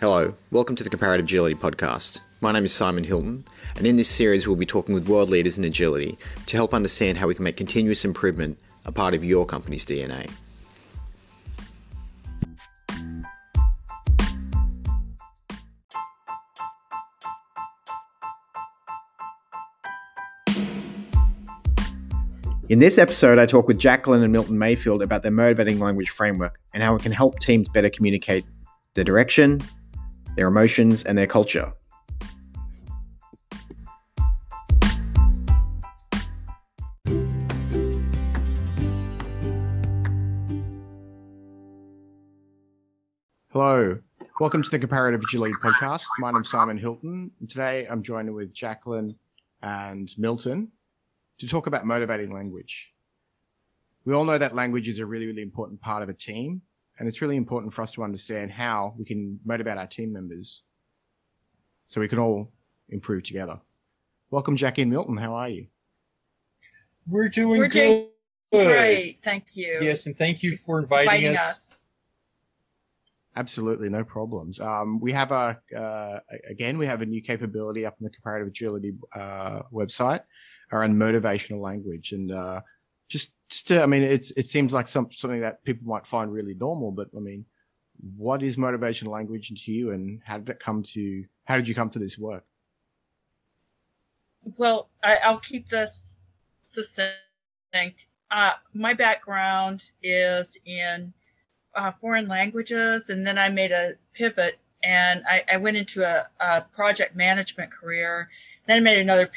Hello, welcome to the Comparative Agility Podcast. My name is Simon Hilton, and in this series, we'll be talking with world leaders in agility to help understand how we can make continuous improvement a part of your company's DNA. In this episode, I talk with Jacqueline and Milton Mayfield about their motivating language framework and how it can help teams better communicate their direction, their emotions, and their culture. Hello, welcome to the Comparative Agility Podcast. My name's Simon Hilton, today I'm joined with Jacqueline and Milton to talk about motivating language. We all know that language is a really, really important part of a team, and it's really important for us to understand how we can motivate our team members so we can all improve together. Welcome, Jackie and Milton. How are you? We're doing We're good. doing great. Thank you. Yes, and thank you for inviting, inviting us. us. Absolutely, no problems. Um, we have a uh, again, we have a new capability up on the comparative agility uh, website around motivational language, and uh, just just to, I mean, it's it seems like some something that people might find really normal, but I mean, what is motivational language to you, and how did it come to? How did you come to this work? Well, I, I'll keep this succinct. Uh, my background is in uh, foreign languages, and then I made a pivot and I, I went into a, a, project management career. Then I made another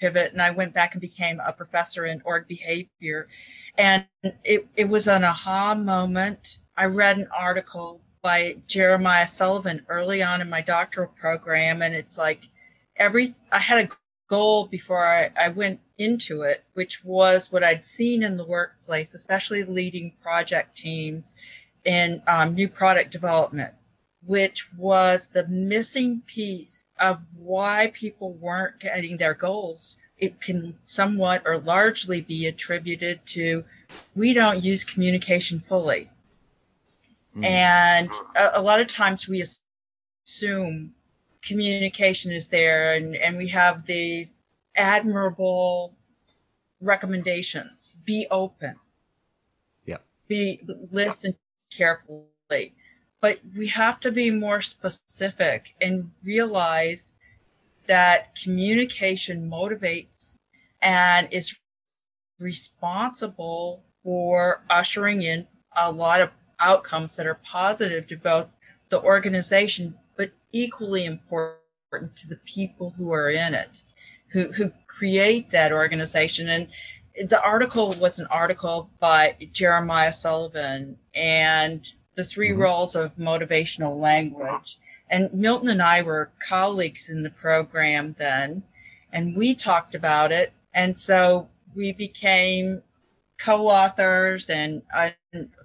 pivot, and I went back and became a professor in org behavior. And it, it was an aha moment. I read an article by Jeremiah Sullivan early on in my doctoral program, and it's like every I had a goal before I, I went into it, which was what I'd seen in the workplace, especially leading project teams in um, new product development, which was the missing piece of why people weren't getting their goals. It can somewhat or largely be attributed to we don't use communication fully. Mm. And a, a lot of times we assume communication is there and, and we have these admirable recommendations. Be open. Yeah. Be listen carefully. But we have to be more specific and realize that communication motivates and is responsible for ushering in a lot of outcomes that are positive to both the organization but equally important to the people who are in it, who, who create that organization. And the article was an article by Jeremiah Sullivan and the 3 mm-hmm. roles of motivational language. And Milton and I were colleagues in the program then, and we talked about it. And so we became co-authors and uh,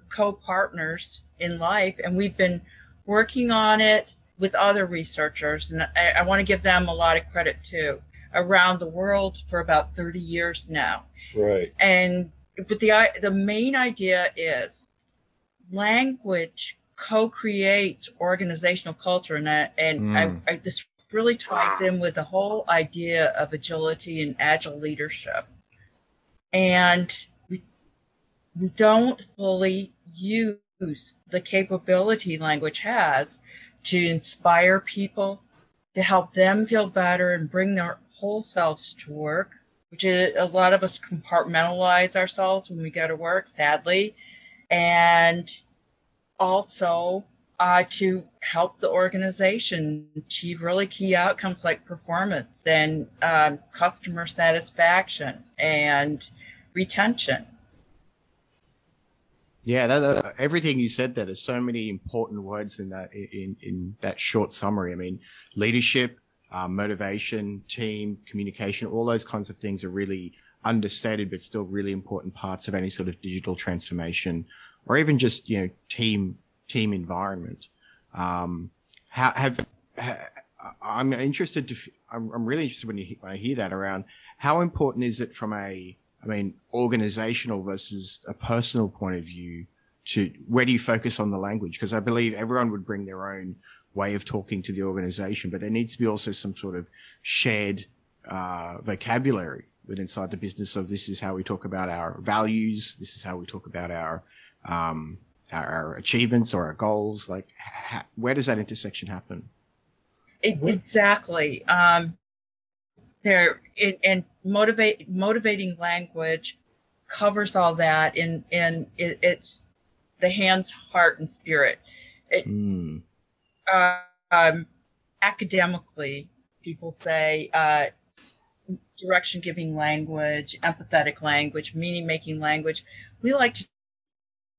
co-partners in life. And we've been working on it with other researchers, and I, I want to give them a lot of credit too, around the world for about 30 years now. Right. And but the the main idea is language co-creates organizational culture, and I, and mm. I, I, this really ties in with the whole idea of agility and agile leadership. And we we don't fully use the capability language has to inspire people, to help them feel better and bring their whole selves to work, which is a lot of us compartmentalize ourselves when we go to work, sadly. And also uh, to help the organization achieve really key outcomes like performance and um, customer satisfaction and retention. Yeah, that, everything you said there. There's so many important words in that in in that short summary. I mean, leadership, uh, motivation, team, communication, all those kinds of things are really understated, but still really important parts of any sort of digital transformation, or even just you know team team environment. Um, how have, have I'm interested to. I'm, I'm really interested when you when I hear that around how important is it from a I mean, organizational versus a personal point of view to where do you focus on the language? Because I believe everyone would bring their own way of talking to the organization, but there needs to be also some sort of shared uh, vocabulary within inside the business of this is how we talk about our values, this is how we talk about our um, our, our, achievements or our goals. Like, ha- where does that intersection happen? Exactly. Um, there it, and motivate motivating language covers all that in in it, it's the hands heart and spirit it, mm. uh, um, academically people say uh, direction giving language empathetic language meaning making language we like to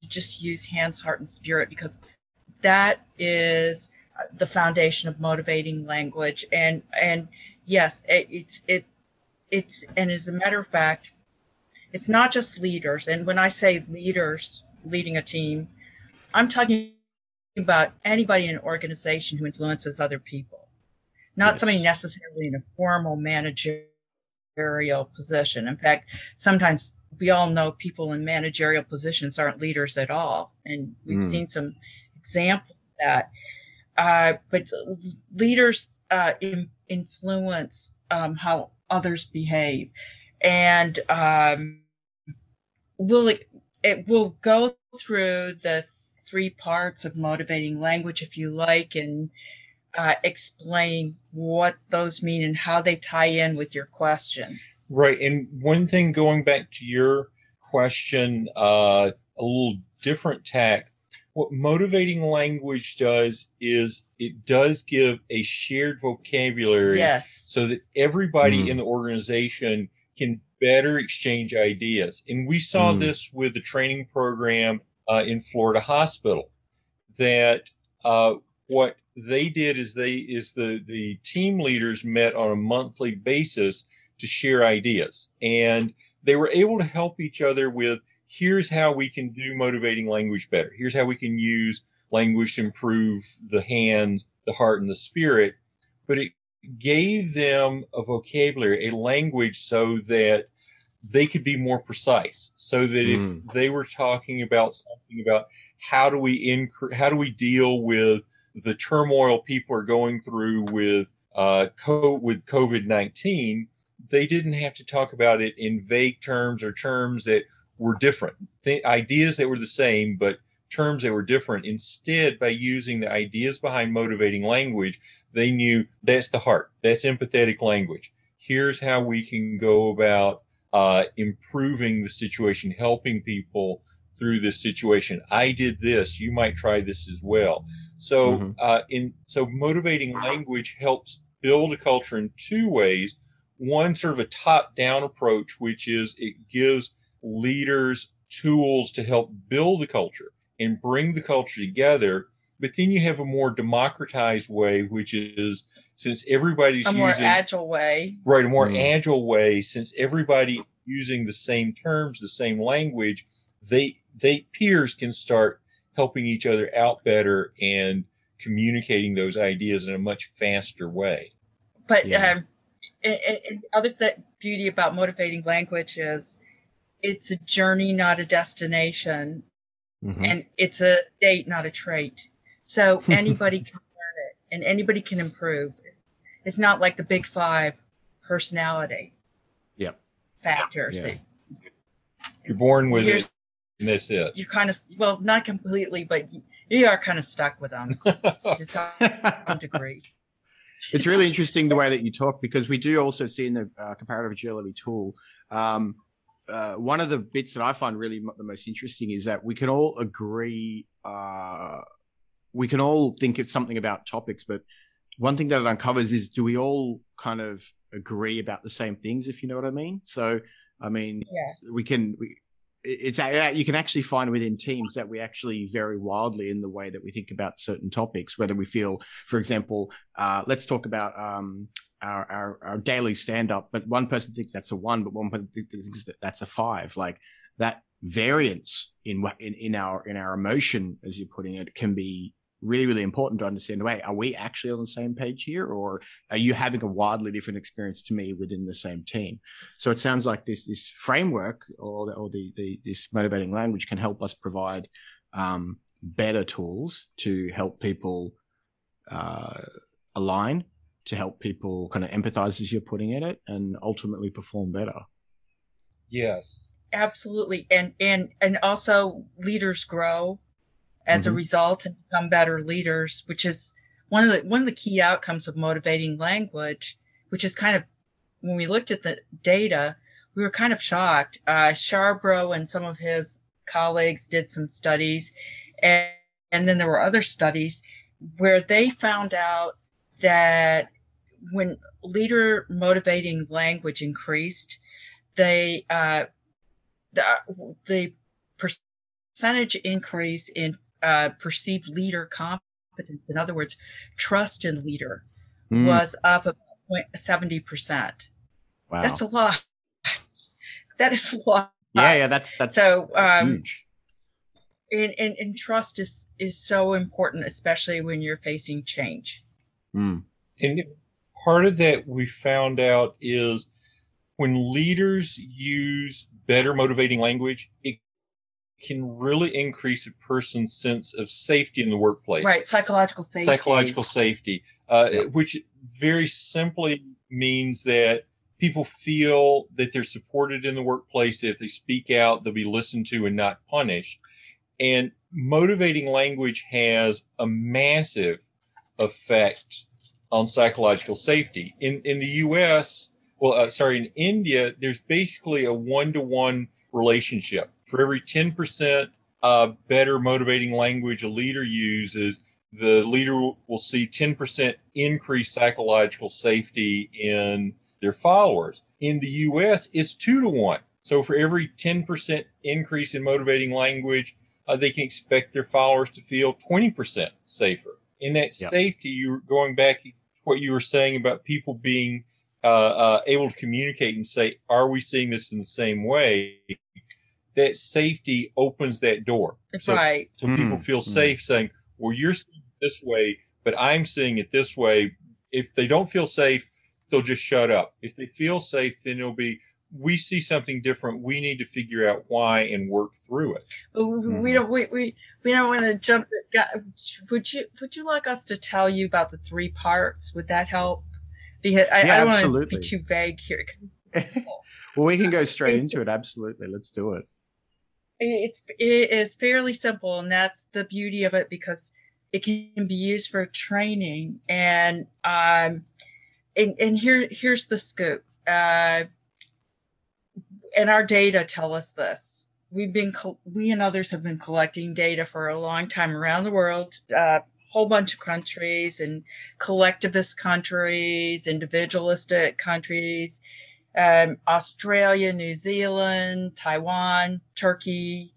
just use hands heart and spirit because that is the foundation of motivating language and and yes, it, it's it it's and as a matter of fact, it's not just leaders. And when I say leaders leading a team, I'm talking about anybody in an organization who influences other people, not yes. somebody necessarily in a formal managerial position. In fact, sometimes we all know people in managerial positions aren't leaders at all, and we've mm. seen some examples of that. Uh, but leaders uh, in, influence um, how others behave, and um, will it, it will go through the three parts of motivating language, if you like, and uh, explain what those mean and how they tie in with your question. Right, and one thing going back to your question, uh, a little different tack what motivating language does is it does give a shared vocabulary yes. so that everybody mm. in the organization can better exchange ideas. And we saw mm. this with the training program uh, in Florida Hospital that uh, what they did is they is the the team leaders met on a monthly basis to share ideas and they were able to help each other with here's how we can do motivating language better. Here's how we can use language to improve the hands, the heart, and the spirit. But it gave them a vocabulary, a language so that they could be more precise. So that if mm. they were talking about something about how do we inc- how do we deal with the turmoil people are going through with uh, co- with COVID nineteen, they didn't have to talk about it in vague terms or terms that were different. Th- ideas that were the same, but terms that were different. Instead, by using the ideas behind motivating language, they knew that's the heart. That's empathetic language. Here's how we can go about uh, improving the situation, helping people through this situation. I did this. You might try this as well. So, mm-hmm. uh, in so motivating language helps build a culture in two ways. One sort of a top-down approach, which is it gives leaders tools to help build the culture and bring the culture together. But then you have a more democratized way, which is since everybody's a using more agile way, right? A more mm. agile way, since everybody using the same terms, the same language, they they peers can start helping each other out better and communicating those ideas in a much faster way. But yeah. um, and, and other th- beauty about motivating language is it's a journey, not a destination. Mm-hmm. And it's a state, not a trait. So anybody can learn it and anybody can improve. It's not like the big five personality yep. factors. Yeah. You're born with it. And this is. You're kind of, well, not completely, but you, you are kind of stuck with them to some degree. It's really interesting the way that you talk because we do also see in the uh, comparative agility tool um, uh, one of the bits that I find really the most interesting is that we can all agree, uh, we can all think of something about topics, but one thing that it uncovers is do we all kind of agree about the same things, if you know what I mean? So, I mean, yeah. we can, we, it's you can actually find within teams that we actually vary wildly in the way that we think about certain topics. Whether we feel, for example, uh, let's talk about um, our, our, our daily stand up, but one person thinks that's a one, but one person thinks that that's a five. Like that variance in in in our in our emotion, as you're putting it, can be really really important to understand. Wait, are we actually on the same page here, or are you having a wildly different experience to me within the same team? So it sounds like this this framework or the, or the, the this motivating language can help us provide um, better tools to help people uh, align, to help people kind of empathize as you're putting it, and ultimately perform better. Yes, absolutely, and and and also leaders grow as mm-hmm. a result and become better leaders, which is one of the one of the key outcomes of motivating language, which is kind of when we looked at the data, we were kind of shocked. Uh, and some of his colleagues did some studies, and, and then there were other studies where they found out that when leader motivating language increased, they uh, the, the percentage increase in uh, perceived leader competence, in other words, trust in leader, mm. was up about 70%. Wow. That's a lot. that is a lot. Yeah, yeah, that's that's so um, huge. And, and, and trust is is so important, especially when you're facing change. Mm. And part of that we found out is when leaders use better motivating language, it can really increase a person's sense of safety in the workplace. Right, psychological safety. Psychological safety, uh, yeah. which very simply means that people feel that they're supported in the workplace. If they speak out, they'll be listened to and not punished. And motivating language has a massive effect on psychological safety. In in the U.S., well, uh, sorry, in India, there's basically a one to one relationship. For every 10% uh, better motivating language a leader uses, the leader will see 10% increased psychological safety in their followers. In the US, it's two to one. So for every 10% increase in motivating language, uh, they can expect their followers to feel 20% safer. In that yep. safety, you're going back to what you were saying about people being uh, uh, able to communicate and say, are we seeing this in the same way? That safety opens that door. That's so, right. So mm. people feel mm. safe saying, well, you're seeing it this way, but I'm seeing it this way. If they don't feel safe, they'll just shut up. If they feel safe, then it'll be, we see something different. We need to figure out why and work through it. We mm-hmm. don't. We, we we don't want to jump. Would you Would you like us to tell you about the three parts? Would that help? Because I, yeah, I don't absolutely. want to be too vague here. well, we can go straight into it. Absolutely, let's do it. It's it is fairly simple, and that's the beauty of it because it can be used for training. And um, and and here here's the scoop. Uh, and our data tell us this. We've been we and others have been collecting data for a long time around the world. Uh, whole bunch of countries and collectivist countries, individualistic countries, um, Australia, New Zealand, Taiwan, Turkey,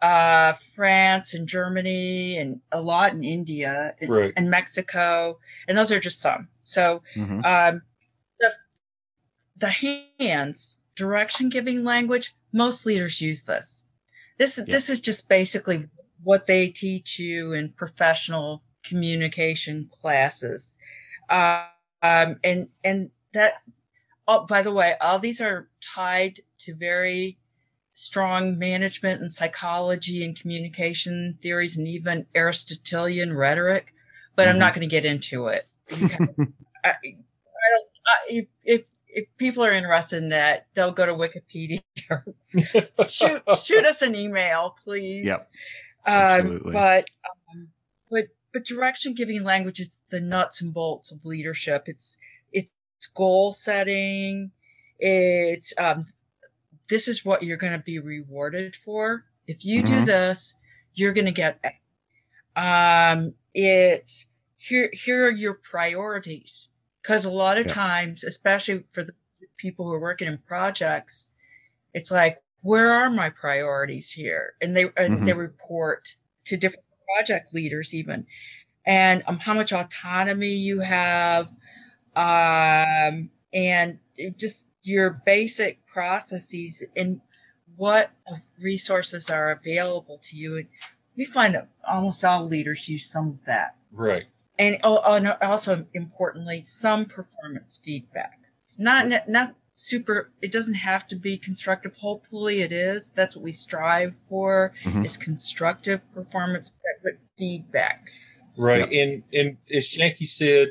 uh, France and Germany, and a lot in India and, right. and Mexico. And those are just some. So, mm-hmm. um, the, the hands, direction giving language, most leaders use this. This, yeah. this is just basically what they teach you in professional communication classes. Uh, um, and, and that, oh, by the way, all these are tied to very strong management and psychology and communication theories and even Aristotelian rhetoric, but mm-hmm. I'm not going to get into it. I, I I, if if people are interested in that, they'll go to Wikipedia. shoot, shoot us an email, please. Yep. Um, but, um, but, but direction giving language is the nuts and bolts of leadership. It's, it's goal setting. It's, um, this is what you're going to be rewarded for. If you mm-hmm. do this, you're going to get, um, it's here, here are your priorities Cause a lot of yeah. times, especially for the people who are working in projects, it's like, where are my priorities here? And they, mm-hmm. they report to different project leaders even. And um, how much autonomy you have, um, and just your basic processes and what resources are available to you. And we find that almost all leaders use some of that. Right and, oh, and also importantly, some performance feedback. Not, not, super it doesn't have to be constructive hopefully it is that's what we strive for mm-hmm. is constructive performance feedback right yep. and and as jackie said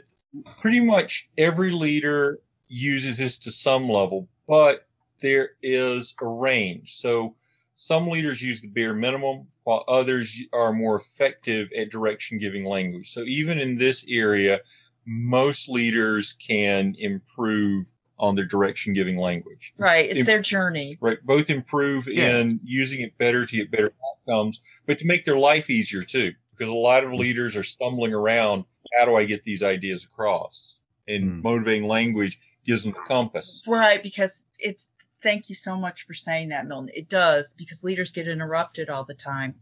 pretty much every leader uses this to some level but there is a range so some leaders use the bare minimum while others are more effective at direction giving language so even in this area most leaders can improve on their direction giving language. Right. It's their journey. Right. Both improve yeah. in using it better to get better outcomes, but to make their life easier too. Because a lot of mm. leaders are stumbling around. How do I get these ideas across? And mm. motivating language gives them the compass. Right. Because it's, thank you so much for saying that, Milton. It does because leaders get interrupted all the time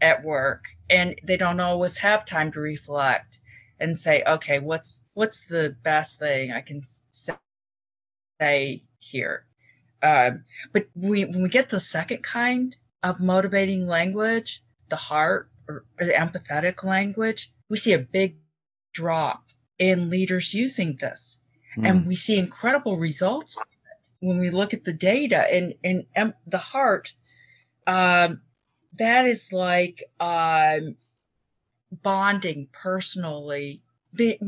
at work and they don't always have time to reflect and say, okay, what's, what's the best thing I can say say here. Um, but we, when we get the second kind of motivating language, the heart or, or the empathetic language, we see a big drop in leaders using this. Mm. And we see incredible results when we look at the data and, and the heart. Um, that is like, um, bonding personally, be,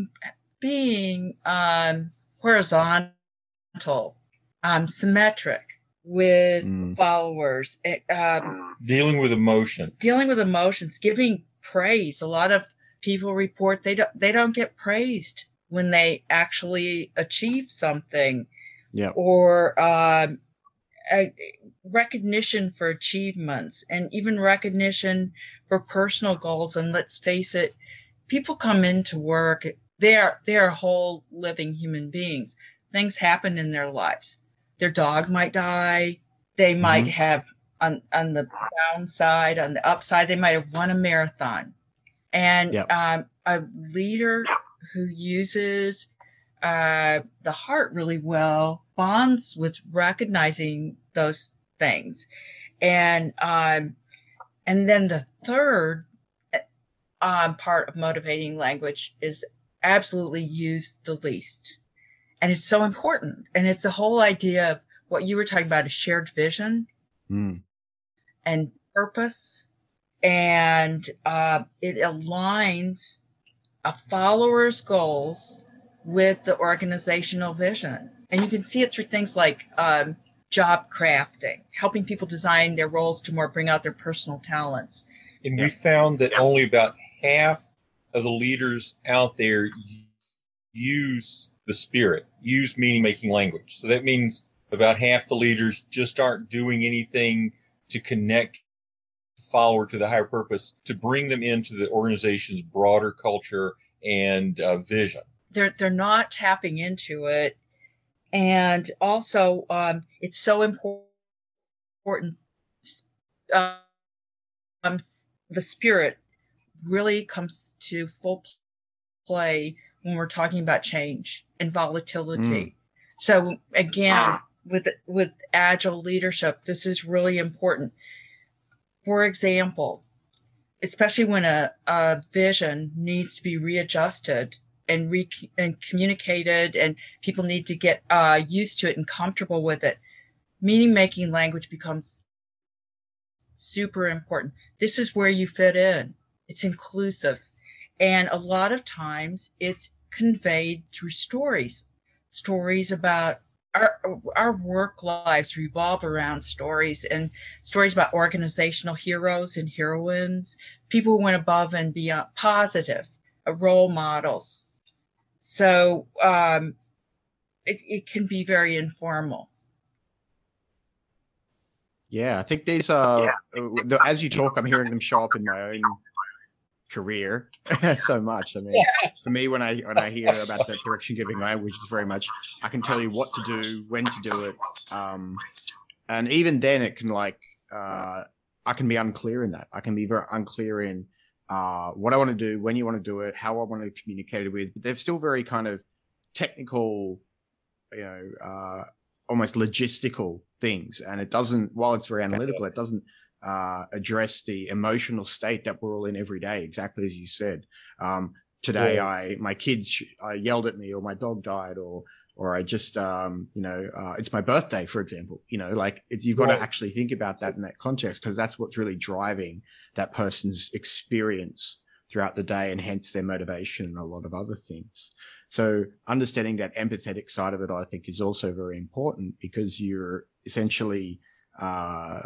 being, um, horizontal um, symmetric with mm. followers, eh, um, dealing with emotions, dealing with emotions, giving praise. A lot of people report they don't they don't get praised when they actually achieve something, yeah, or um, a recognition for achievements, and even recognition for personal goals. And let's face it, people come into work. They are they are whole living human beings things happen in their lives. Their dog might die. They mm-hmm. might have on, on the downside, on the upside, they might have won a marathon. And, yep. um, a leader who uses, uh, the heart really well bonds with recognizing those things. And, um, and then the third, um, part of motivating language is absolutely use the least. And it's so important. And it's the whole idea of what you were talking about a shared vision mm. and purpose. And uh, it aligns a follower's goals with the organizational vision. And you can see it through things like um, job crafting, helping people design their roles to more bring out their personal talents. And we found that only about half of the leaders out there use the spirit, use meaning making language. So that means about half the leaders just aren't doing anything to connect the follower to the higher purpose to bring them into the organization's broader culture and uh, vision. They're they're not tapping into it, and also um, it's so important. Um, the spirit really comes to full play when we're talking about change and volatility. Mm. So again, with, with agile leadership, this is really important. For example, especially when a, a vision needs to be readjusted and re and communicated and people need to get uh, used to it and comfortable with it, meaning making language becomes super important. This is where you fit in. It's inclusive. And a lot of times it's conveyed through stories, stories about our, our work lives revolve around stories and stories about organizational heroes and heroines, people who went above and beyond positive uh, role models. So, um, it, it can be very informal. Yeah, I think these are, yeah. Uh, as you talk, I'm hearing them show up in my own career so much. I mean, yeah. for me, when I when I hear about that direction giving language, it's very much I can tell you what to do, when to do it, um, and even then, it can like uh, I can be unclear in that. I can be very unclear in uh, what I want to do, when you want to do it, how I want to communicate it with. But they're still very kind of technical, you know, uh, almost logistical things, and it doesn't. While it's very analytical, it doesn't uh, address the emotional state that we're all in every day, exactly as you said. Um, today, yeah. I my kids uh, yelled at me, or my dog died, or or I just, um, you know, uh, it's my birthday, for example. You know, like you've got right. to actually think about that in that context because that's what's really driving that person's experience throughout the day and hence their motivation and a lot of other things. So understanding that empathetic side of it, I think is also very important because you're essentially, uh,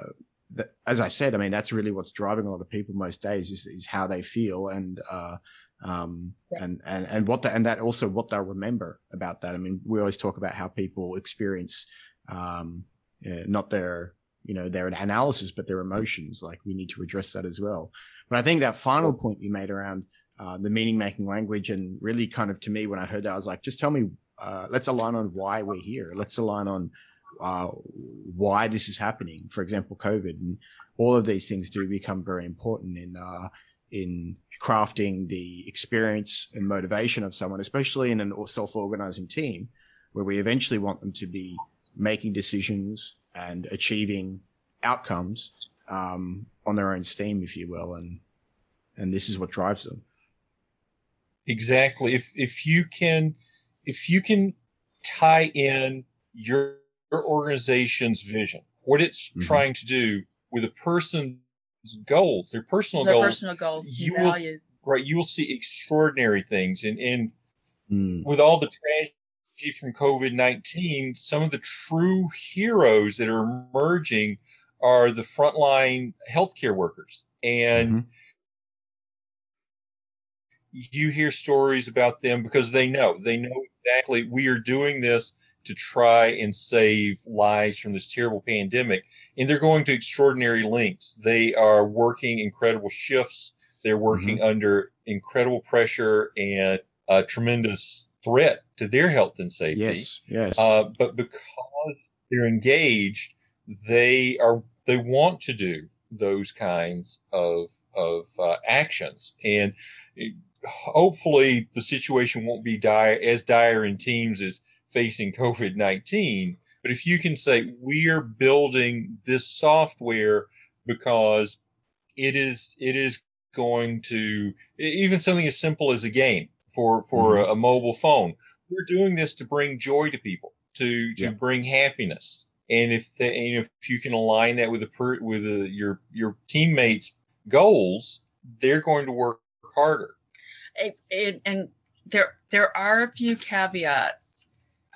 as I said, I mean, that's really what's driving a lot of people most days is, is how they feel and, uh, um, yeah. and, and, and what the, and that also what they'll remember about that. I mean, we always talk about how people experience, um, uh, not their, you know, their analysis, but their emotions. Like we need to address that as well. But I think that final point you made around, uh, the meaning making language and really kind of to me, when I heard that, I was like, just tell me, uh, let's align on why we're here. Let's align on, uh, why this is happening. For example, COVID and all of these things do become very important in, uh, in crafting the experience and motivation of someone, especially in a self-organizing team where we eventually want them to be making decisions and achieving outcomes um, on their own steam, if you will, and and this is what drives them. Exactly. If if you can if you can tie in your, your organization's vision, what it's mm-hmm. trying to do with a person's goal, their personal their goals, personal goals, you will, right, you will see extraordinary things. And, and mm. with all the tragedy from COVID 19, some of the true heroes that are emerging are the frontline healthcare workers. And mm-hmm. you hear stories about them because they know, they know exactly we are doing this to try and save lives from this terrible pandemic. And they're going to extraordinary lengths. They are working incredible shifts. They're working mm-hmm. under incredible pressure and a tremendous threat to their health and safety. Yes, yes. Uh, but because they're engaged, they are they want to do those kinds of of uh, actions, and hopefully the situation won't be dire as dire in teams as facing COVID 19. But if you can say, we are building this software because it is, it is going to, even something as simple as a game for, for mm-hmm. a, a, mobile phone. We're doing this to bring joy to people, to, to yeah. bring happiness. And if the, and if you can align that with a per, with a, your, your teammates goals, they're going to work harder. And, and there, there are a few caveats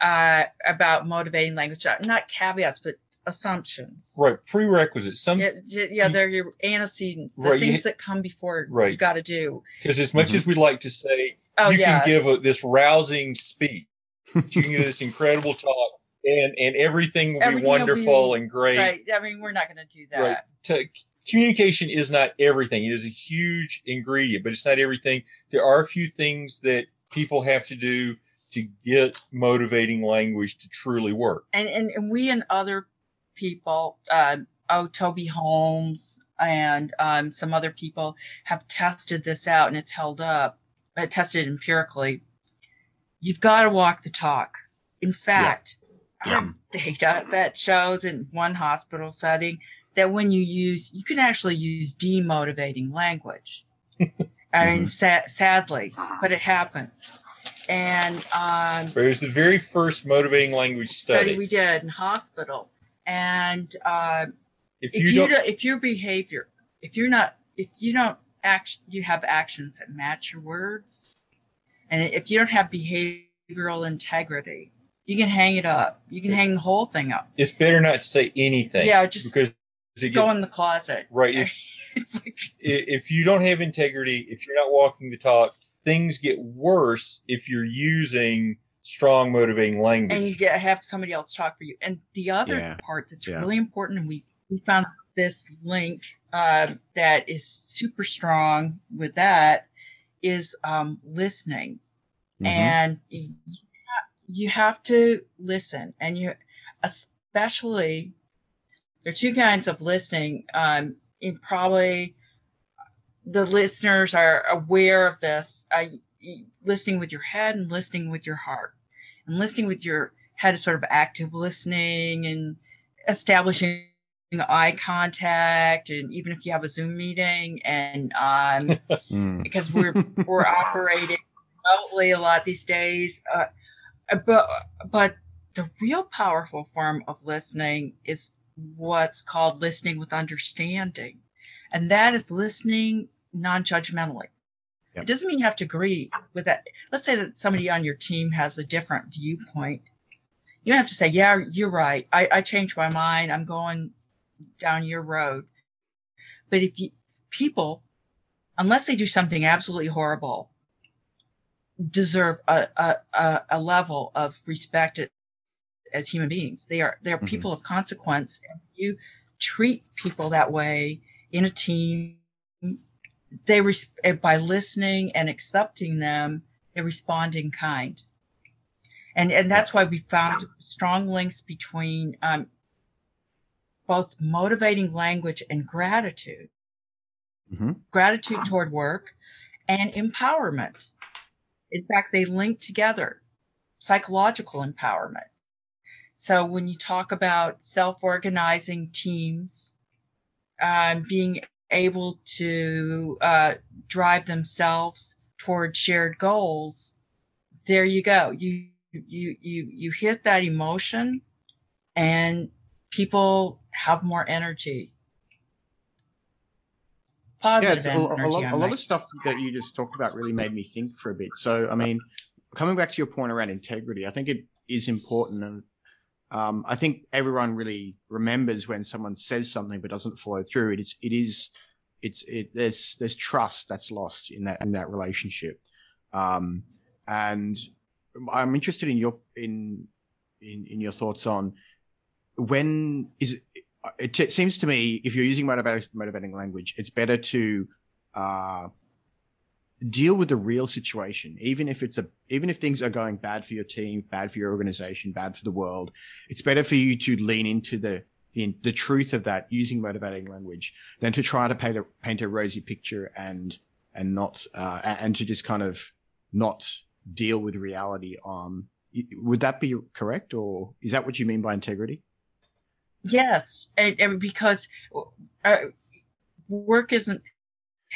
uh, about motivating language, uh, not caveats, but assumptions. Right, prerequisites. Some yeah, yeah they're your antecedents, the right, things you, that come before right. you got to do. Because as much mm-hmm. as we like to say, oh, you yeah. can give a, this rousing speech, you can give this incredible talk, and and everything will everything be wonderful will be, and great. Right. I mean, we're not going to do that. Right. To, communication is not everything. It is a huge ingredient, but it's not everything. There are a few things that people have to do to get motivating language to truly work. And and, and we and other people, uh, oh Toby Holmes and um, some other people have tested this out, and it's held up. Uh, tested empirically. You've got to walk the talk. In fact, yeah. Yeah. Data that shows in one hospital setting that when you use, you can actually use demotivating language. I mean, mm-hmm. sa- sadly, but it happens and um, it was the very first motivating language study, study we did in hospital. And uh, if, if, you, don't, if your behavior, if you're not, if you don't act, you have actions that match your words, and if you don't have behavioral integrity, you can hang it up. You can hang the whole thing up. It's better not to say anything. Yeah, just because it go in the closet. Right. If, like, if you don't have integrity, if you're not walking the talk, things get worse if you're using strong motivating language and you get have somebody else talk for you and the other yeah. part that's yeah. really important and we we found this link uh, that is super strong with that is um, listening mm-hmm. and you, you have to listen and you especially there are two kinds of listening um, in probably the listeners are aware of this. I, listening with your head and listening with your heart. And listening with your head is sort of active listening and establishing eye contact and even if you have a zoom meeting and um mm. because we're we're operating remotely a lot these days uh, but but the real powerful form of listening is what's called listening with understanding, and that is listening non-judgmentally. Yep. It doesn't mean you have to agree with that. Let's say that somebody on your team has a different viewpoint. You don't have to say, "Yeah, you're right. I, I changed my mind. I'm going down your road." But if you people, unless they do something absolutely horrible, deserve a, a, a level of respect as human beings. They are, they're mm-hmm. people of consequence. And you treat people that way in a team, they, res- by listening and accepting them, they respond in kind. And, and that's why we found strong links between, um, both motivating language and gratitude. Mm-hmm. Gratitude toward work and empowerment. In fact, they link together psychological empowerment. So when you talk about self-organizing teams, um, being able to uh, drive themselves toward shared goals, there you go. You you you you hit that emotion, and people have more energy. Positive yeah, energy, a, a, lot, a lot of stuff that you just talked about really made me think for a bit. So, I mean, coming back to your point around integrity, I think it is important and um, I think everyone really remembers when someone says something but doesn't follow through. It is, it is, it's, it, there's, there's trust that's lost in that, in that relationship. Um, and I'm interested in your, in, in, in your thoughts on when is it, it seems to me if you're using motivating, motivating language, it's better to, uh, deal with the real situation, even if it's a, even if things are going bad for your team, bad for your organization, bad for the world, it's better for you to lean into the, in the truth of that using motivating language than to try to paint a, paint a rosy picture and, and not, uh, and to just kind of not deal with reality. Um, would that be correct? Or is that what you mean by integrity? Yes. And, and because uh, work isn't,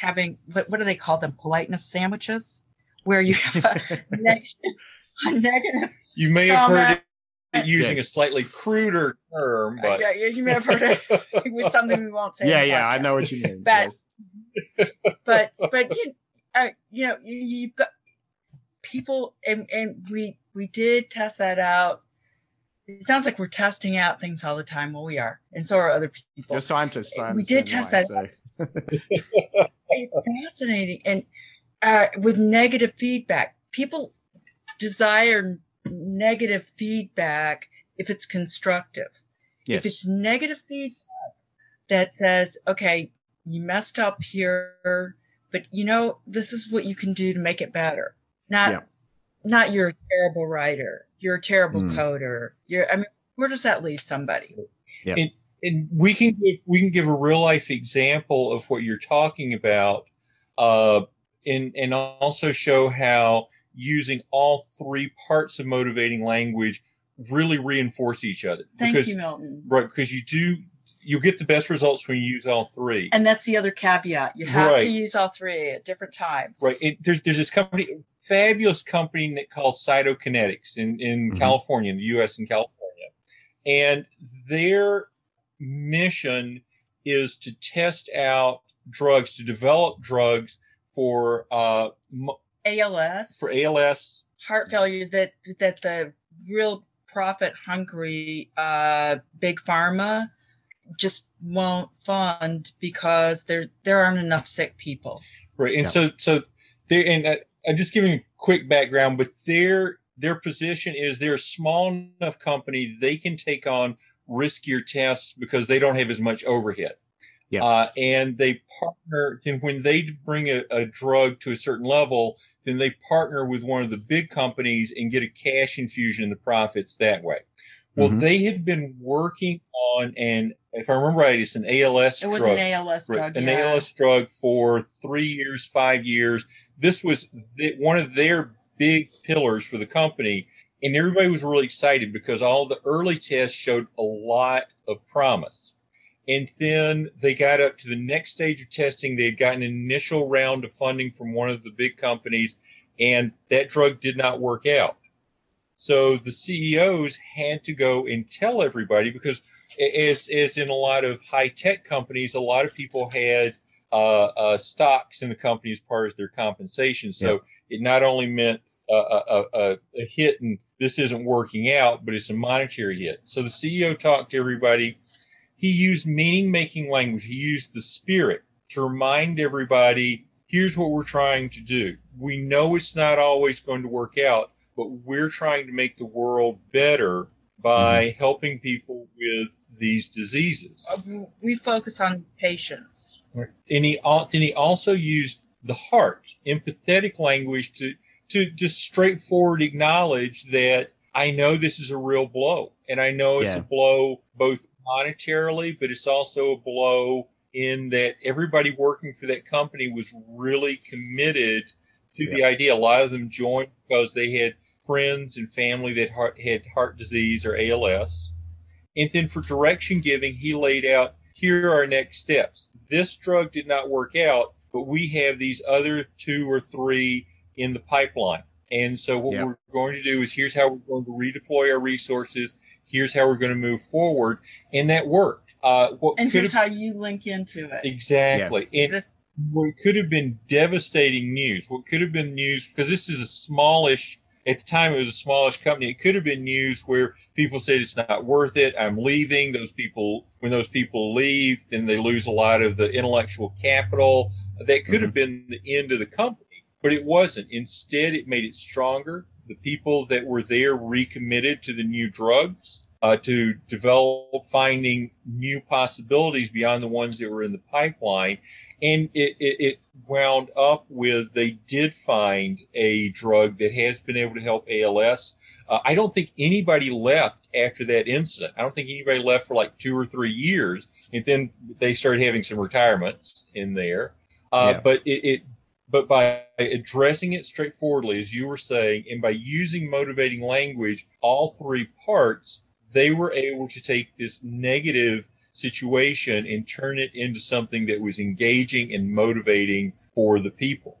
having what, what do they call them? Politeness sandwiches, where you have a, negative, a negative. You may have heard it using yes. a slightly cruder term, but yeah, you may have heard it with something we won't say. Yeah, yeah, I know what you mean. but, yes. but, but you, uh, you know, you, you've got people, and and we we did test that out. It sounds like we're testing out things all the time. Well, we are, and so are other people. You're scientists. we did test that. So. it's fascinating. And uh, with negative feedback, people desire negative feedback if it's constructive. Yes. If it's negative feedback that says, okay, you messed up here, but you know, this is what you can do to make it better. Not, yeah. not you're a terrible writer. You're a terrible mm. coder. You're, I mean, where does that leave somebody? Yeah and we can give, we can give a real life example of what you're talking about, uh, and and also show how using all three parts of motivating language really reinforce each other. Thank because, you, Milton. Right, because you do you get the best results when you use all three. And that's the other caveat. You have right. to use all three at different times. Right. It, there's there's this company, fabulous company that called Cytokinetics in in mm-hmm. California, in the U.S. and California, and their mission is to test out drugs, to develop drugs for uh, ALS, for ALS, heart failure. That that the real profit hungry uh, big pharma just won't fund because there there aren't enough sick people. Right, and yeah. so so they and uh, I'm just giving a quick background, but their their position is they're a small enough company they can take on riskier tests because they don't have as much overhead. Yeah. Uh, and they partner, then when they bring a, a, drug to a certain level, then they partner with one of the big companies and get a cash infusion in the profits that way. Well, mm-hmm. they had been working on an, if I remember right, it's an ALS drug. it was an ALS drug. An yeah. ALS drug for three years, five years. This was the, one of their big pillars for the company and everybody was really excited because all the early tests showed a lot of promise. And then they got up to the next stage of testing. They had gotten an initial round of funding from one of the big companies, and that drug did not work out. So the CEOs had to go and tell everybody because, as, as in a lot of high tech companies, a lot of people had uh, uh, stocks in the company as part of their compensation. So yeah. it not only meant a, a, a, a hit and this isn't working out, but it's a monetary hit. So the CEO talked to everybody. He used meaning making language. He used the spirit to remind everybody here's what we're trying to do. We know it's not always going to work out, but we're trying to make the world better by mm-hmm. helping people with these diseases. Uh, we focus on patients. And he, and he also used the heart, empathetic language to, to just straightforward acknowledge that I know this is a real blow. And I know it's yeah. a blow both monetarily, but it's also a blow in that everybody working for that company was really committed to yeah. the idea. A lot of them joined because they had friends and family that had heart disease or ALS. And then for direction giving, he laid out here are our next steps. This drug did not work out, but we have these other two or three in the pipeline. And so what we're going to do is here's how we're going to redeploy our resources. Here's how we're going to move forward. And that worked. Uh, what and here's have, how you link into it. Exactly. Yeah. And this, what could have been devastating news, what could have been news, because this is a smallish, at the time it was a smallish company, it could have been news where people said it's not worth it, I'm leaving. Those people, when those people leave, then they lose a lot of the intellectual capital. That could mm-hmm. have been the end of the company, but it wasn't. Instead, it made it stronger. The people that were there recommitted to the new drugs uh, to develop finding new possibilities beyond the ones that were in the pipeline. And it, it, it, wound up with they did find a drug that has been able to help ALS. Uh, I don't think anybody left after that incident. I don't think anybody left for like two or three years. And then they started having some retirements in there. Uh, yeah. But it, it but by addressing it straightforwardly, as you were saying, and by using motivating language, all three parts they were able to take this negative situation and turn it into something that was engaging and motivating for the people.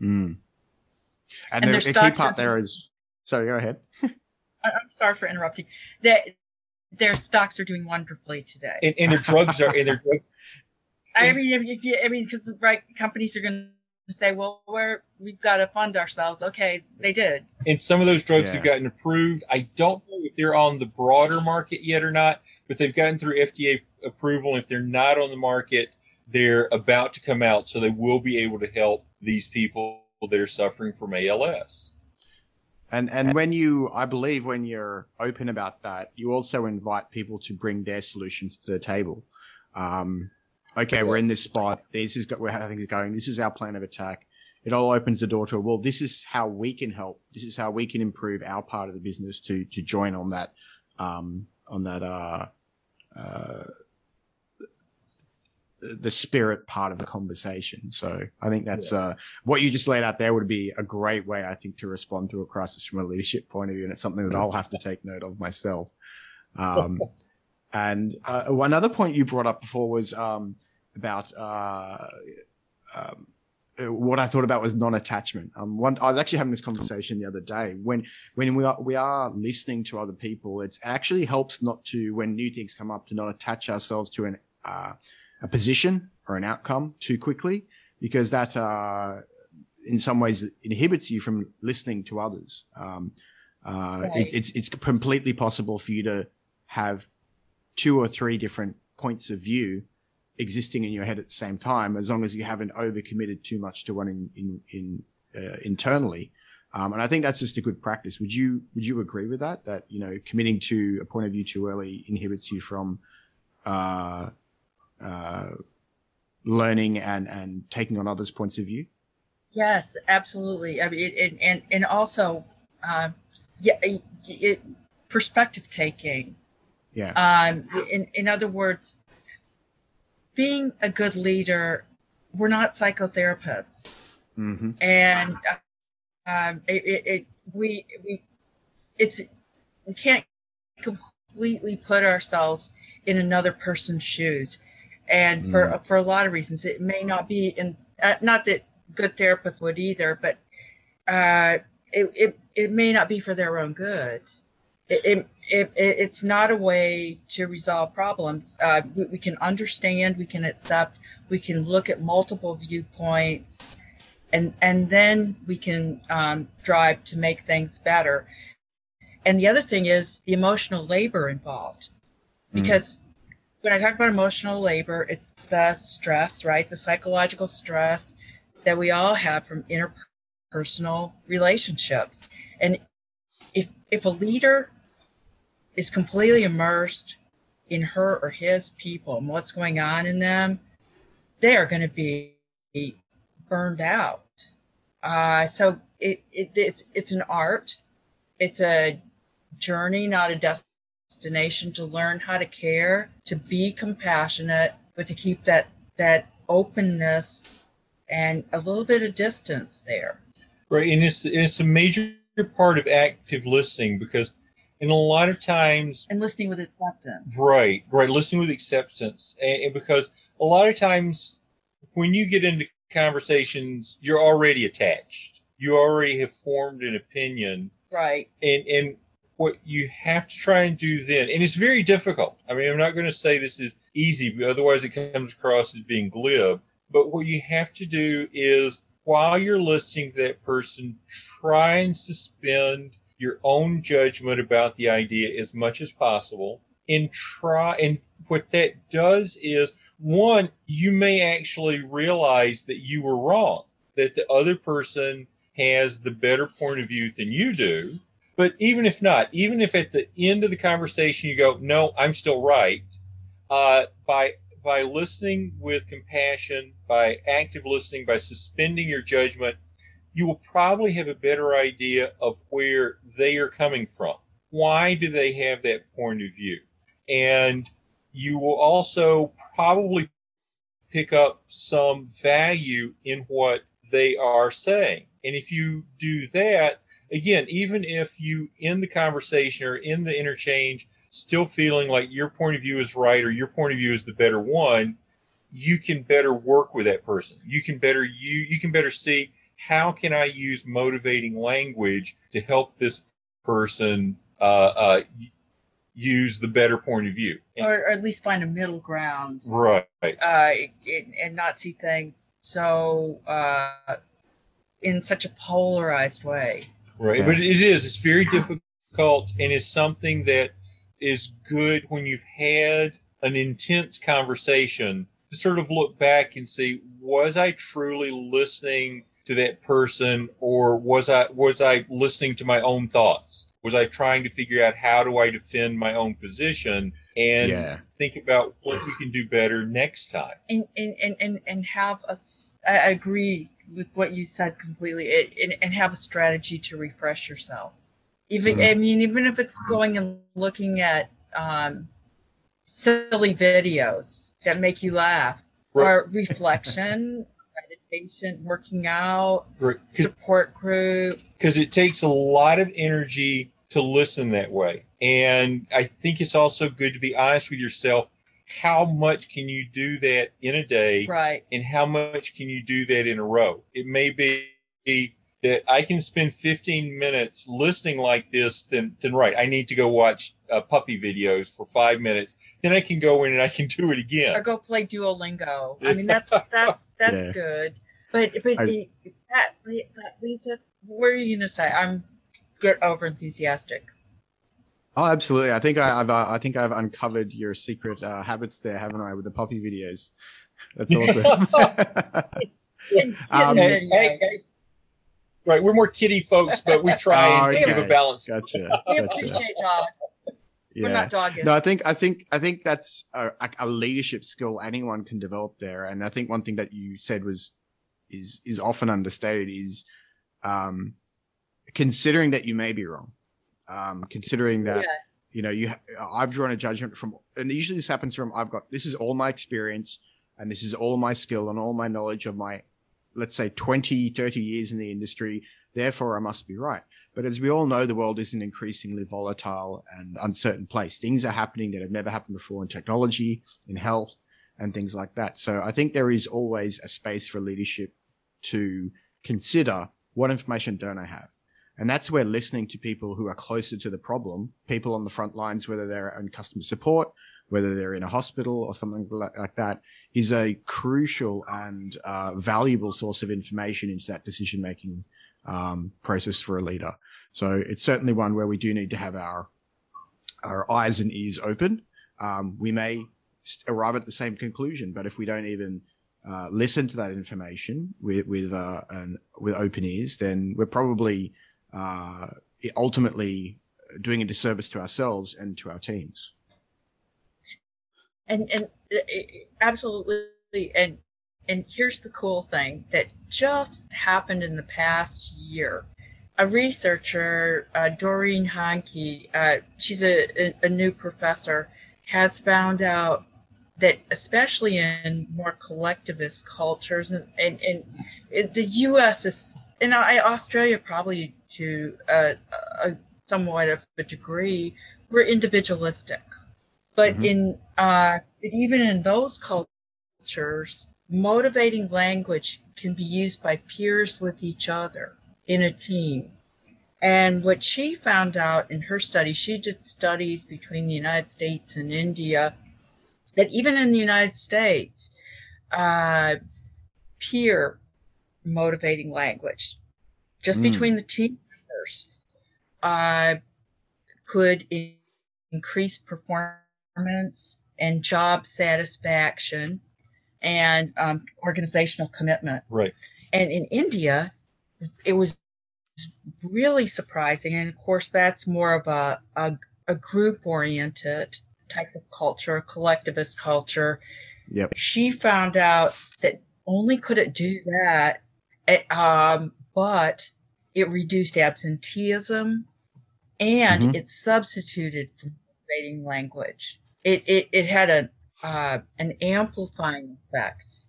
Mm. And, and the, the key part there is, sorry, go ahead. I'm sorry for interrupting. That their stocks are doing wonderfully today, and, and their drugs are, and their drugs. I mean, I mean, because the right companies are going say, well, we're we've got to fund ourselves. Okay, they did. And some of those drugs yeah. have gotten approved. I don't know if they're on the broader market yet or not, but they've gotten through FDA approval. If they're not on the market, they're about to come out, so they will be able to help these people that are suffering from ALS. And and when you, I believe, when you're open about that, you also invite people to bring their solutions to the table. Um, okay, we're in this spot. This is where how things are going. This is our plan of attack. It all opens the door to, well, this is how we can help. This is how we can improve our part of the business to, to join on that, um, on that, uh, uh, the spirit part of the conversation. So I think that's, yeah. uh, what you just laid out there would be a great way, I think, to respond to a crisis from a leadership point of view. And it's something that I'll have to take note of myself. Um, and, uh, one other point you brought up before was, um, about uh, um, what I thought about was non-attachment. Um, one, I was actually having this conversation the other day. When when we are we are listening to other people, it actually helps not to when new things come up to not attach ourselves to an uh, a position or an outcome too quickly, because that uh, in some ways inhibits you from listening to others. Um, uh, right. it, it's it's completely possible for you to have two or three different points of view existing in your head at the same time, as long as you haven't overcommitted too much to one in, in, in uh, internally. Um, and I think that's just a good practice. Would you would you agree with that? That you know, committing to a point of view too early inhibits you from uh, uh, learning and and taking on others' points of view. Yes, absolutely. I mean, it, and and also, uh, yeah, it, perspective taking. Yeah. Um, in in other words, being a good leader, we're not psychotherapists, mm-hmm. and um, it, it, it, we we it's we can't completely put ourselves in another person's shoes, and for mm. for a lot of reasons, it may not be in uh, not that good therapists would either, but uh, it, it, it may not be for their own good. It, it, it it's not a way to resolve problems. Uh, we, we can understand, we can accept, we can look at multiple viewpoints, and and then we can um, drive to make things better. And the other thing is the emotional labor involved, mm-hmm. because mm. when I talk about emotional labor, it's the stress, right? The psychological stress that we all have from interpersonal relationships. And if if a leader is completely immersed in her or his people and what's going on in them, they are going to be burned out. Uh, so it, it, it's it's an art. It's a journey, not a destination. To learn how to care, to be compassionate, but to keep that that openness and a little bit of distance there. Right, and it's it's a major part of active listening because, and a lot of times, and listening with acceptance. Right, right, listening with acceptance, and, and because a lot of times when you get into conversations, you're already attached. You already have formed an opinion. Right. And and what you have to try and do then, and it's very difficult. I mean, I'm not going to say this is easy, but otherwise it comes across as being glib. But what you have to do is while you're listening to that person, try and suspend your own judgment about the idea as much as possible and try and what that does is one, you may actually realize that you were wrong, that the other person has the better point of view than you do. But even if not, even if at the end of the conversation you go, no, I'm still right, uh, by by listening with compassion, by active listening, by suspending your judgment, you will probably have a better idea of where they are coming from. Why do they have that point of view? And you will also probably pick up some value in what they are saying. And if you do that, again, even if you in the conversation or in the interchange still feeling like your point of view is right or your point of view is the better one, you can better work with that person. You can better you you can better see how can I use motivating language to help this person uh, uh, use the better point of view, or, or at least find a middle ground, right? Uh, and, and not see things so uh, in such a polarized way. Right, but it is. It's very difficult, and it's something that is good when you've had an intense conversation to sort of look back and see was I truly listening to that person or was I was I listening to my own thoughts? Was I trying to figure out how do I defend my own position and yeah. think about what we can do better next time? And and and and, and have a I agree with what you said completely it, and, and have a strategy to refresh yourself. Even mm-hmm. I mean, even if it's going and looking at um, silly videos that make you laugh, right. or reflection, meditation, working out, right. support group. Because it takes a lot of energy to listen that way, and I think it's also good to be honest with yourself. How much can you do that in a day? Right. And how much can you do that in a row? It may be that I can spend 15 minutes listening like this, then, then right, I need to go watch uh, puppy videos for five minutes. Then I can go in and I can do it again. Or go play Duolingo. I mean, that's, that's, that's yeah. good. But, but I, the, that, that leads us, what are you going to say? I'm get over enthusiastic. Oh, absolutely. I think I, have uh, I think I've uncovered your secret uh, habits there, haven't I, with the puppy videos? That's awesome. um, hey, hey, Right, we're more kitty folks, but we try oh, and okay. give a balance. Gotcha. we appreciate dog. Yeah. We're not dogging. No, I think I think I think that's a, a, leadership skill anyone can develop there. And I think one thing that you said was is is often understated is um, considering that you may be wrong, um, considering that. Yeah. You know, you I've drawn a judgment from, and usually this happens from I've got this is all my experience, and this is all my skill and all my knowledge of my let's say 20, 30 years in the industry. Therefore, I must be right. But as we all know, the world is an increasingly volatile and uncertain place. Things are happening that have never happened before in technology, in health, and things like that. So I think there is always a space for leadership to consider what information don't I have? And that's where listening to people who are closer to the problem, people on the front lines, whether they're in customer support, whether they're in a hospital or something like that, is a crucial and uh, valuable source of information into that decision making um, process for a leader. So it's certainly one where we do need to have our our eyes and ears open. Um, we may arrive at the same conclusion, but if we don't even uh, listen to that information with with uh, an, with open ears, then we're probably uh, ultimately doing a disservice to ourselves and to our teams. And and uh, absolutely, and and here's the cool thing that just happened in the past year. A researcher, uh, Doreen Hanke, uh, she's a, a, a new professor, has found out that especially in more collectivist cultures and, and, and the U.S. is, and Australia probably to a, a, somewhat of a degree, we're individualistic. But mm-hmm. in uh, even in those cultures, motivating language can be used by peers with each other in a team. And what she found out in her study, she did studies between the United States and India that even in the United States, uh, peer motivating language, just mm. between the team members, uh, could in- increase performance and job satisfaction and um, organizational commitment. Right. And in India, it was really surprising. And of course, that's more of a, a, a group oriented type of culture, collectivist culture. Yep. She found out that only could it do that, it, um, but it reduced absenteeism and mm-hmm. it substituted for motivating language. It, it, it had a, uh, an amplifying effect.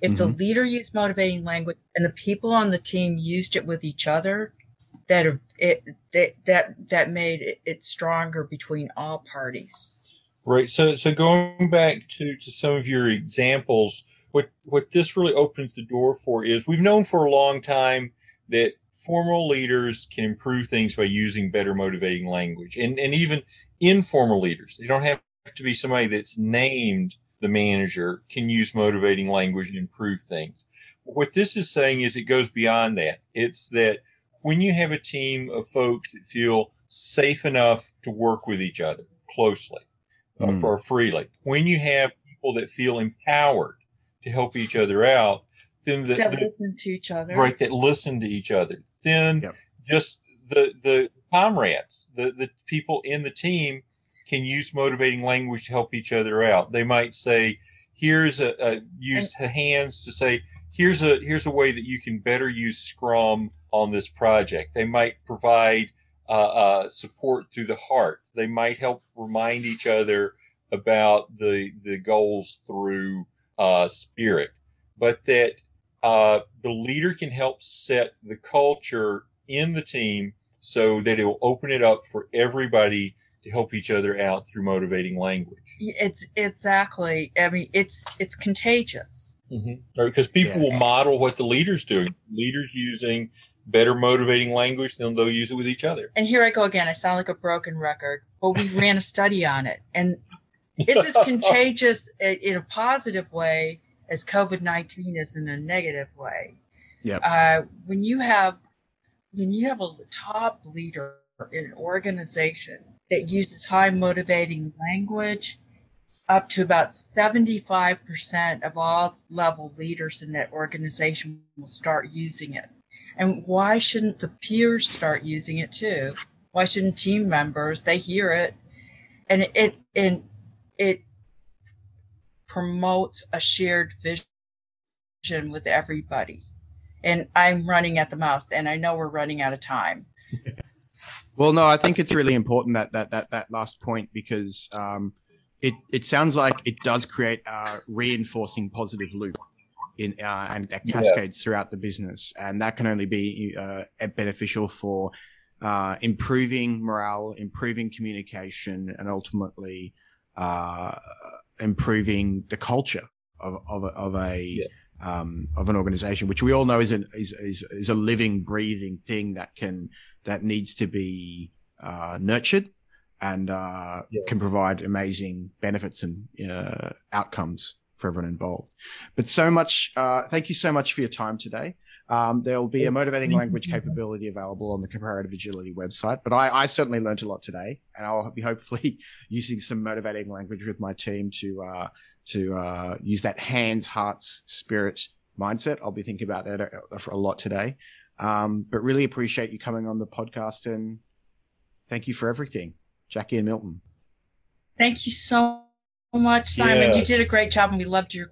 If mm-hmm. the leader used motivating language and the people on the team used it with each other, that it, that that that made it, it stronger between all parties. Right. So, so going back to, to some of your examples, what, what this really opens the door for is we've known for a long time that formal leaders can improve things by using better motivating language and, and even informal leaders. They don't have to be somebody that's named the manager can use motivating language and improve things. What this is saying is it goes beyond that. It's that when you have a team of folks that feel safe enough to work with each other closely, uh, mm. for freely. When you have people that feel empowered to help each other out, then the, that the, listen to each other, right? That listen to each other. Then yep. just the the comrades, the the people in the team can use motivating language to help each other out. They might say, "Here's a, a use and, hands to say." Here's a here's a way that you can better use Scrum on this project. They might provide uh, uh, support through the heart. They might help remind each other about the the goals through uh, spirit, but that uh, the leader can help set the culture in the team so that it will open it up for everybody to help each other out through motivating language. It's exactly. I mean, it's it's contagious. Mm-hmm. Right, because people yeah. will model what the leader's doing. Leaders using better motivating language, then they'll use it with each other. And here I go again. I sound like a broken record. But we ran a study on it, and it's as contagious in a positive way as COVID nineteen is in a negative way. Yeah. Uh, when you have when you have a top leader in an organization that uses high motivating language, up to about 75% of all level leaders in that organization will start using it. And why shouldn't the peers start using it too? Why shouldn't team members? They hear it, and it it, it promotes a shared vision with everybody. And I'm running at the mouth, and I know we're running out of time. well, no, I think it's really important that that that that last point because um, it it sounds like it does create a reinforcing positive loop in uh, and that cascades yeah. throughout the business, and that can only be uh, beneficial for uh, improving morale, improving communication, and ultimately uh, improving the culture of of, of a yeah. um, of an organization, which we all know is, an, is is is a living, breathing thing that can that needs to be uh, nurtured and uh, yeah. can provide amazing benefits and uh, outcomes for everyone involved. But so much, uh, thank you so much for your time today. Um, there will be a motivating language capability available on the comparative agility website. But I, I, certainly learned a lot today, and I'll be hopefully using some motivating language with my team to uh, to uh, use that hands, hearts, spirits mindset. I'll be thinking about that for a lot today. Um, but really appreciate you coming on the podcast and thank you for everything, Jackie and Milton. Thank you so much, Simon. Yes. You did a great job, and we loved your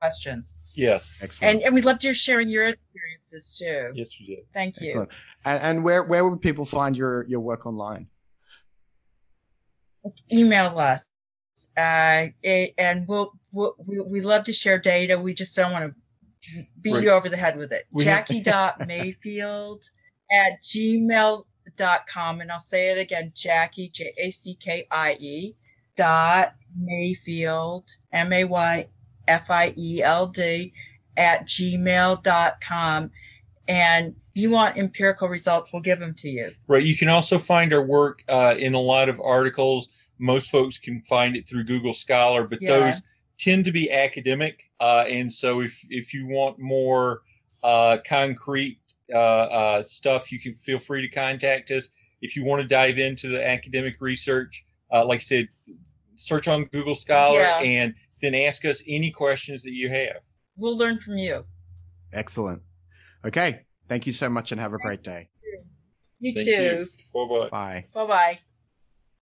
questions. Yes, excellent. And and we loved your sharing your experiences too. Yes, we did. Thank you. Excellent. And, and where where would people find your your work online? Email us, uh, and we'll, we'll we we love to share data. We just don't want to beat right. you over the head with it. Jackie.mayfield at gmail.com. And I'll say it again, Jackie, J A C K I E dot Mayfield, M A Y F I E L D at gmail.com. And you want empirical results, we'll give them to you. Right. You can also find our work uh, in a lot of articles. Most folks can find it through Google Scholar, but yeah. those tend to be academic. Uh, and so if, if you want more uh, concrete uh, uh, stuff, you can feel free to contact us. If you want to dive into the academic research, uh, like I said, search on Google Scholar yeah. and then ask us any questions that you have. We'll learn from you. Excellent. Okay. Thank you so much and have a great day. You, you too. Bye bye. Bye. Bye bye.